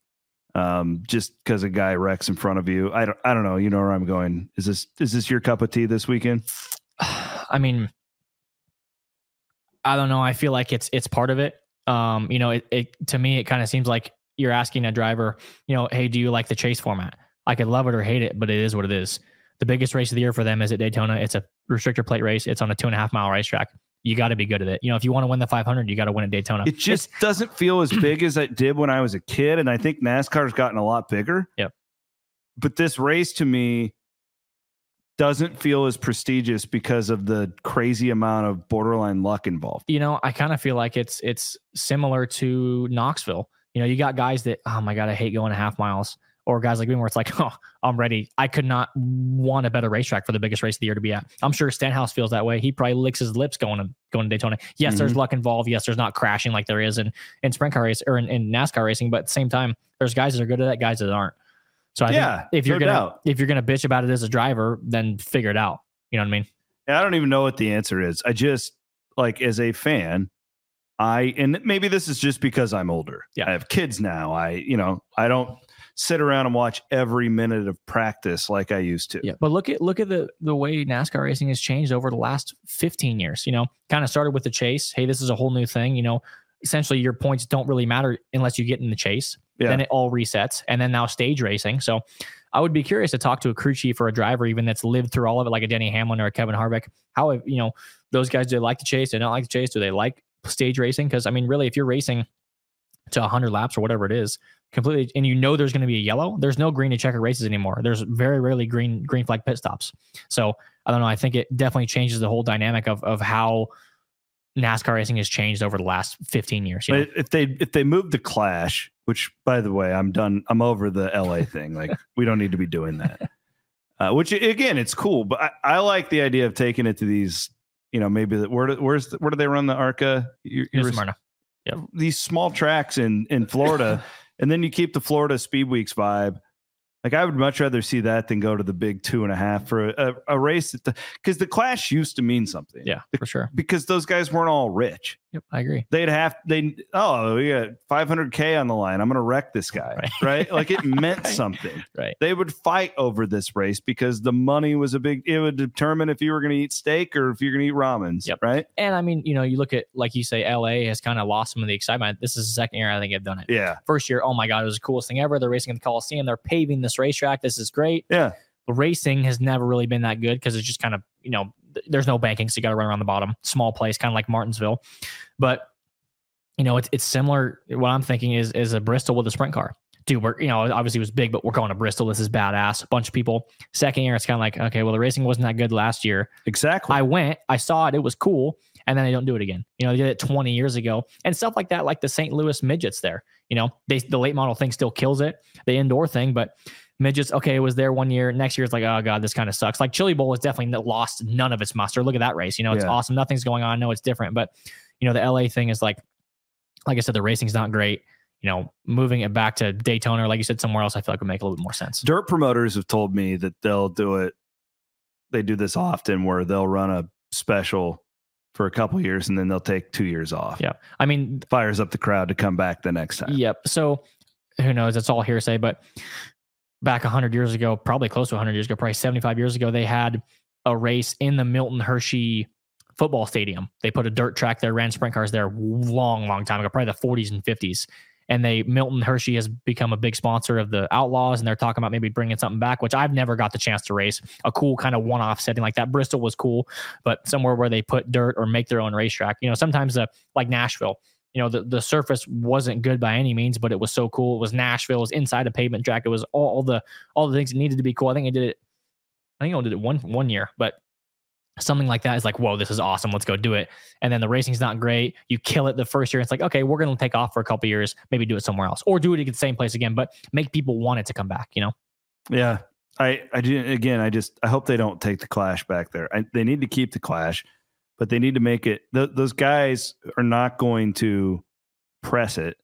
um just because a guy wrecks in front of you. I don't, I don't know. You know where I'm going. Is this, is this your cup of tea this weekend? I mean, I don't know. I feel like it's it's part of it. Um, you know, it, it to me it kind of seems like you're asking a driver, you know, hey, do you like the chase format? I could love it or hate it, but it is what it is. The biggest race of the year for them is at Daytona. It's a restrictor plate race. It's on a two and a half mile racetrack. You got to be good at it. You know, if you want to win the 500, you got to win at Daytona. It just it's, doesn't feel as big as it did when I was a kid, and I think NASCAR's gotten a lot bigger. Yep. But this race to me doesn't feel as prestigious because of the crazy amount of borderline luck involved. You know, I kind of feel like it's it's similar to Knoxville. You know, you got guys that, oh my God, I hate going a half miles. Or guys like me where it's like, oh, I'm ready. I could not want a better racetrack for the biggest race of the year to be at. I'm sure Stenhouse feels that way. He probably licks his lips going to going to Daytona. Yes, mm-hmm. there's luck involved. Yes, there's not crashing like there is in, in sprint car race or in, in NASCAR racing, but at the same time, there's guys that are good at that, guys that aren't. So I yeah, think if you're no gonna doubt. if you're gonna bitch about it as a driver, then figure it out. You know what I mean? I don't even know what the answer is. I just like as a fan, I and maybe this is just because I'm older. Yeah. I have kids now. I, you know, I don't sit around and watch every minute of practice like I used to. Yeah. But look at look at the the way NASCAR racing has changed over the last 15 years. You know, kind of started with the chase. Hey, this is a whole new thing. You know, essentially your points don't really matter unless you get in the chase. Yeah. Then it all resets. And then now stage racing. So I would be curious to talk to a crew chief or a driver, even that's lived through all of it, like a Denny Hamlin or a Kevin Harvick. How, you know, those guys, do they like to chase? Do they not like to chase? Do they like stage racing? Because, I mean, really, if you're racing to 100 laps or whatever it is, completely, and you know there's going to be a yellow, there's no green to checker races anymore. There's very rarely green green flag pit stops. So I don't know. I think it definitely changes the whole dynamic of of how NASCAR racing has changed over the last 15 years. You know? If they if they move the clash, which by the way, I'm done. I'm over the LA thing. Like we don't need to be doing that. Uh, which again, it's cool, but I, I, like the idea of taking it to these. You know, maybe the, where where's the, where do they run the ARCA? You're, you're yep. These small tracks in in Florida, and then you keep the Florida Speed Weeks vibe. Like I would much rather see that than go to the big two and a half for a, a, a race because the, the clash used to mean something. Yeah, for sure. Because those guys weren't all rich. Yep, I agree. They'd have they oh we got 500k on the line. I'm gonna wreck this guy, right? right? Like it meant something. Right. They would fight over this race because the money was a big. It would determine if you were gonna eat steak or if you're gonna eat ramens. Yep. Right. And I mean, you know, you look at like you say, LA has kind of lost some of the excitement. This is the second year I think I've done it. Yeah. First year, oh my god, it was the coolest thing ever. They're racing in the Coliseum. They're paving this racetrack. This is great. Yeah. The racing has never really been that good because it's just kind of you know there's no banking, so you got to run around the bottom. Small place, kind of like Martinsville, but you know it's it's similar. What I'm thinking is is a Bristol with a sprint car. Dude, we're you know obviously it was big, but we're going to Bristol. This is badass. A bunch of people. Second year, it's kind of like okay, well the racing wasn't that good last year. Exactly. I went, I saw it, it was cool, and then they don't do it again. You know, they did it 20 years ago and stuff like that, like the St. Louis midgets there. You know, they the late model thing still kills it, the indoor thing, but midgets, okay, it was there one year. Next year, it's like, oh god, this kind of sucks. Like Chili Bowl has definitely lost none of its muster. Look at that race. You know, it's Yeah. awesome. Nothing's going on. No, it's different, but you know, the LA thing is like, like I said, the racing's not great. You know, moving it back to Daytona, or like you said, somewhere else, I feel like would make a little bit more sense. Dirt promoters have told me that they'll do it. They do this often where they'll run a special for a couple years and then they'll take two years off. Yeah. I mean, Fires up the crowd to come back the next time. Yep. So who knows? It's all hearsay, but back 100 years ago, probably close to 100 years ago, probably 75 years ago, they had a race in the Milton Hershey football stadium. They put a dirt track there, ran sprint cars there long, long time ago, probably the 40s and 50s. And they Milton Hershey has become a big sponsor of the Outlaws, and they're talking about maybe bringing something back, which I've never got the chance to race. A cool kind of one-off setting like that. Bristol was cool, but somewhere where they put dirt or make their own racetrack. You know, sometimes uh, like Nashville, you know the, the surface wasn't good by any means but it was so cool. It was nashville it was inside a pavement track. It was all, all the all the things that needed to be cool. I think i did it i think i only did it one one year but something like that is like whoa this is awesome. Let's go do it. And then the racing's not great. You kill it the first year. It's like okay we're going to take off for a couple years. Maybe do it somewhere else or do it at the same place again but make people want it to come back you know? Yeah. I, I do again, I just I hope they don't take the clash back there. I, they need to keep the clash, but they need to make it th- those guys are not going to press it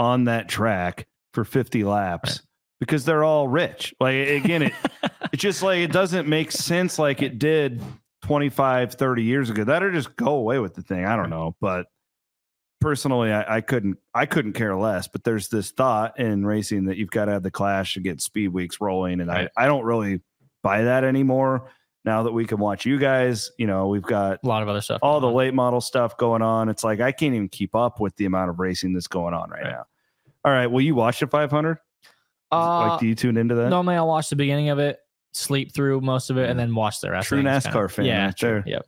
on that track for 50 laps Right. because they're all rich. Like again, it it's just like it doesn't make sense like it did 25, 30 years ago. That'll just go away with the thing. I don't know. But personally, I, I couldn't I couldn't care less. But there's this thought in racing that you've got to have the clash to get speed weeks rolling. And Right. I, I don't really buy that anymore. Now that we can watch you guys, you know, we've got a lot of other stuff all the on. late model stuff going on. It's like I can't even keep up with the amount of racing that's going on right, Right. now. All right. Will you watch the 500? uh, like, do you tune into that? normally i'll watch the beginning of it sleep through most of it and then watch the rest True of. NASCAR kinda- fan yeah right true. there. yep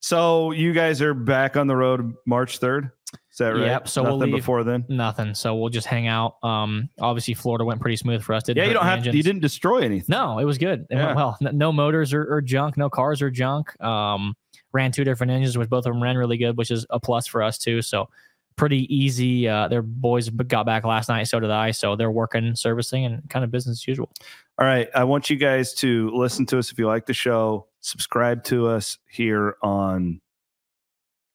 So you guys are back on the road March 3rd. Is that right? Yep, so we'll Nothing leave- before then. Nothing. So we'll just hang out. Um, obviously Florida went pretty smooth for us. Didn't Yeah, you don't have to, you didn't destroy anything. No, it was good. It Yeah. went well. N- No motors or, or junk. No cars or junk. Um, ran two different engines, which both of them ran really good, which is a plus for us too. So pretty easy. Uh, their boys got back last night. So did I. So they're working, servicing, and kind of business as usual. All right. I want you guys to listen to us if you like the show. Subscribe to us here on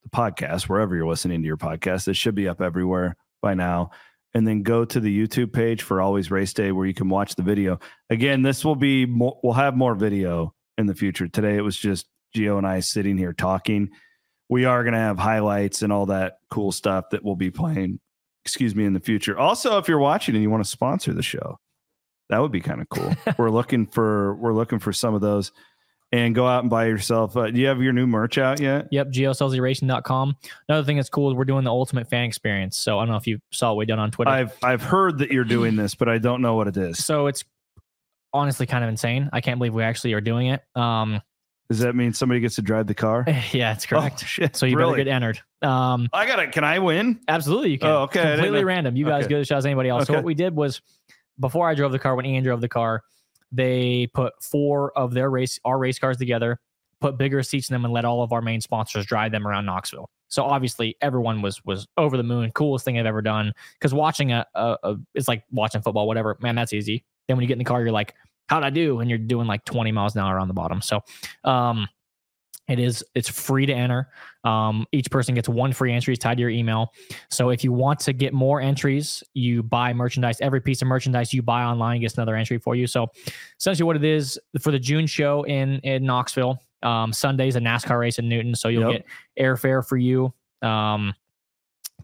the podcast, wherever you're listening to your podcast. It should be up everywhere by now. And then go to the YouTube page for Always Race Day where you can watch the video. Again, this will be more, we'll have more video in the future. Today it was just Gio and I sitting here talking. We are going to have highlights and all that cool stuff that we'll be playing, excuse me, in the future. Also, if you're watching and you want to sponsor the show, that would be kind of cool. we're looking for we're looking for some of those, and go out and buy yourself. Uh, do you have your new merch out yet? Yep, gioscelziracing.com. Another thing that's cool is we're doing the ultimate fan experience. So I don't know if you saw what we done on Twitter. I've I've heard that you're doing this, but I don't know what it is. so it's honestly kind of insane. I can't believe we actually are doing it. Um, Does that mean somebody gets to drive the car? yeah, it's correct. Oh, shit! so you really? better get entered. Um, I got it. Can I win? Absolutely, you can. Oh, okay, Completely random. You guys Okay. good as shot as anybody else. So what we did was, before I drove the car, when Ian drove the car, they put four of their race our race cars together, put bigger seats in them, and let all of our main sponsors drive them around Knoxville. So obviously, everyone was was over the moon. Coolest thing I've ever done. Because watching a, a, a it's like watching football, whatever. Man, that's easy. Then when you get in the car, you're like, how'd I do? And you're doing like 20 miles an hour on the bottom. So, um, It is it's free to enter. Um, each person gets one free entry tied to your email. So if you want to get more entries, you buy merchandise. Every piece of merchandise you buy online gets another entry for you. So essentially, what it is for the June show in in Knoxville, um, Sunday's a NASCAR race in Newton, so you'll Yep. get airfare for you. Um,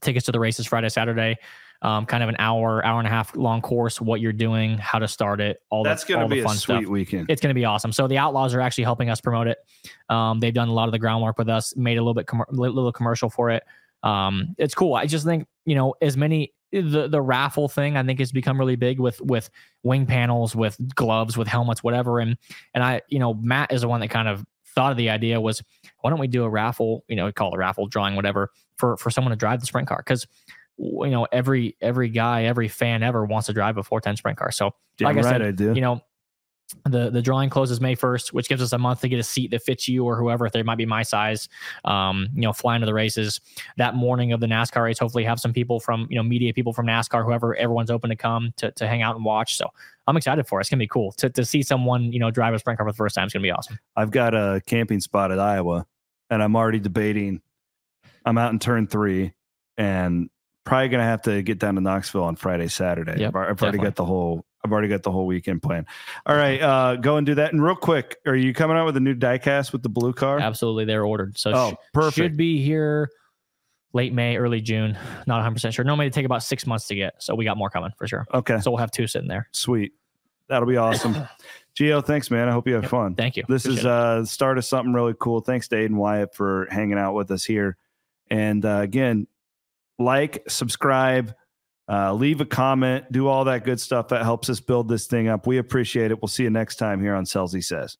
tickets to the races Friday, Saturday. Um, kind of an hour, hour and a half long course. What you're doing, how to start it, all That's going all to be the a fun sweet stuff weekend. it's going to be awesome. So the Outlaws are actually helping us promote it. Um, they've done a lot of the groundwork with us, made a little bit com- little commercial for it. Um, it's cool. I just think you know as many the the raffle thing I think has become really big with with wing panels, with gloves, with helmets, whatever. And and I you know Matt is the one that kind of thought of the idea was why don't we do a raffle? You know, we call it a raffle drawing, whatever, for for someone to drive the sprint car because you know every every guy every fan ever wants to drive a 410 sprint car. So Damn like I said, I do. you know the the drawing closes may 1st which gives us a month to get a seat that fits you or whoever. If they might be my size um you know flying to the races. That morning of the nascar race hopefully have some people from you know media people from nascar whoever everyone's open to come to, to hang out and watch. So i'm excited for it. It's gonna be cool. To, to see someone you know drive a sprint car for the first time it's gonna be awesome. I've got a camping spot at Iowa, and I'm already debating. I'm out in turn three, and probably gonna have to get down to Knoxville on Friday, Saturday. Yep, I've, already definitely. got the whole. I've already got the whole weekend planned. All right, uh, go and do that. And real quick, are you coming out with a new diecast with the blue car? absolutely they're ordered so Oh, sh- perfect. should be here late may early june not 100% sure normally it take about six months to get so we got more coming for sure Okay, so we'll have two sitting there sweet. That'll be awesome. Gio, thanks, man. I hope you have Yep, fun. thank you This Appreciate is uh the start of something really cool. Thanks to Aiden Wyatt for hanging out with us here. And uh, again, like, subscribe, uh, leave a comment, do all that good stuff that helps us build this thing up. We appreciate it. We'll see you next time here on Scelzi Says.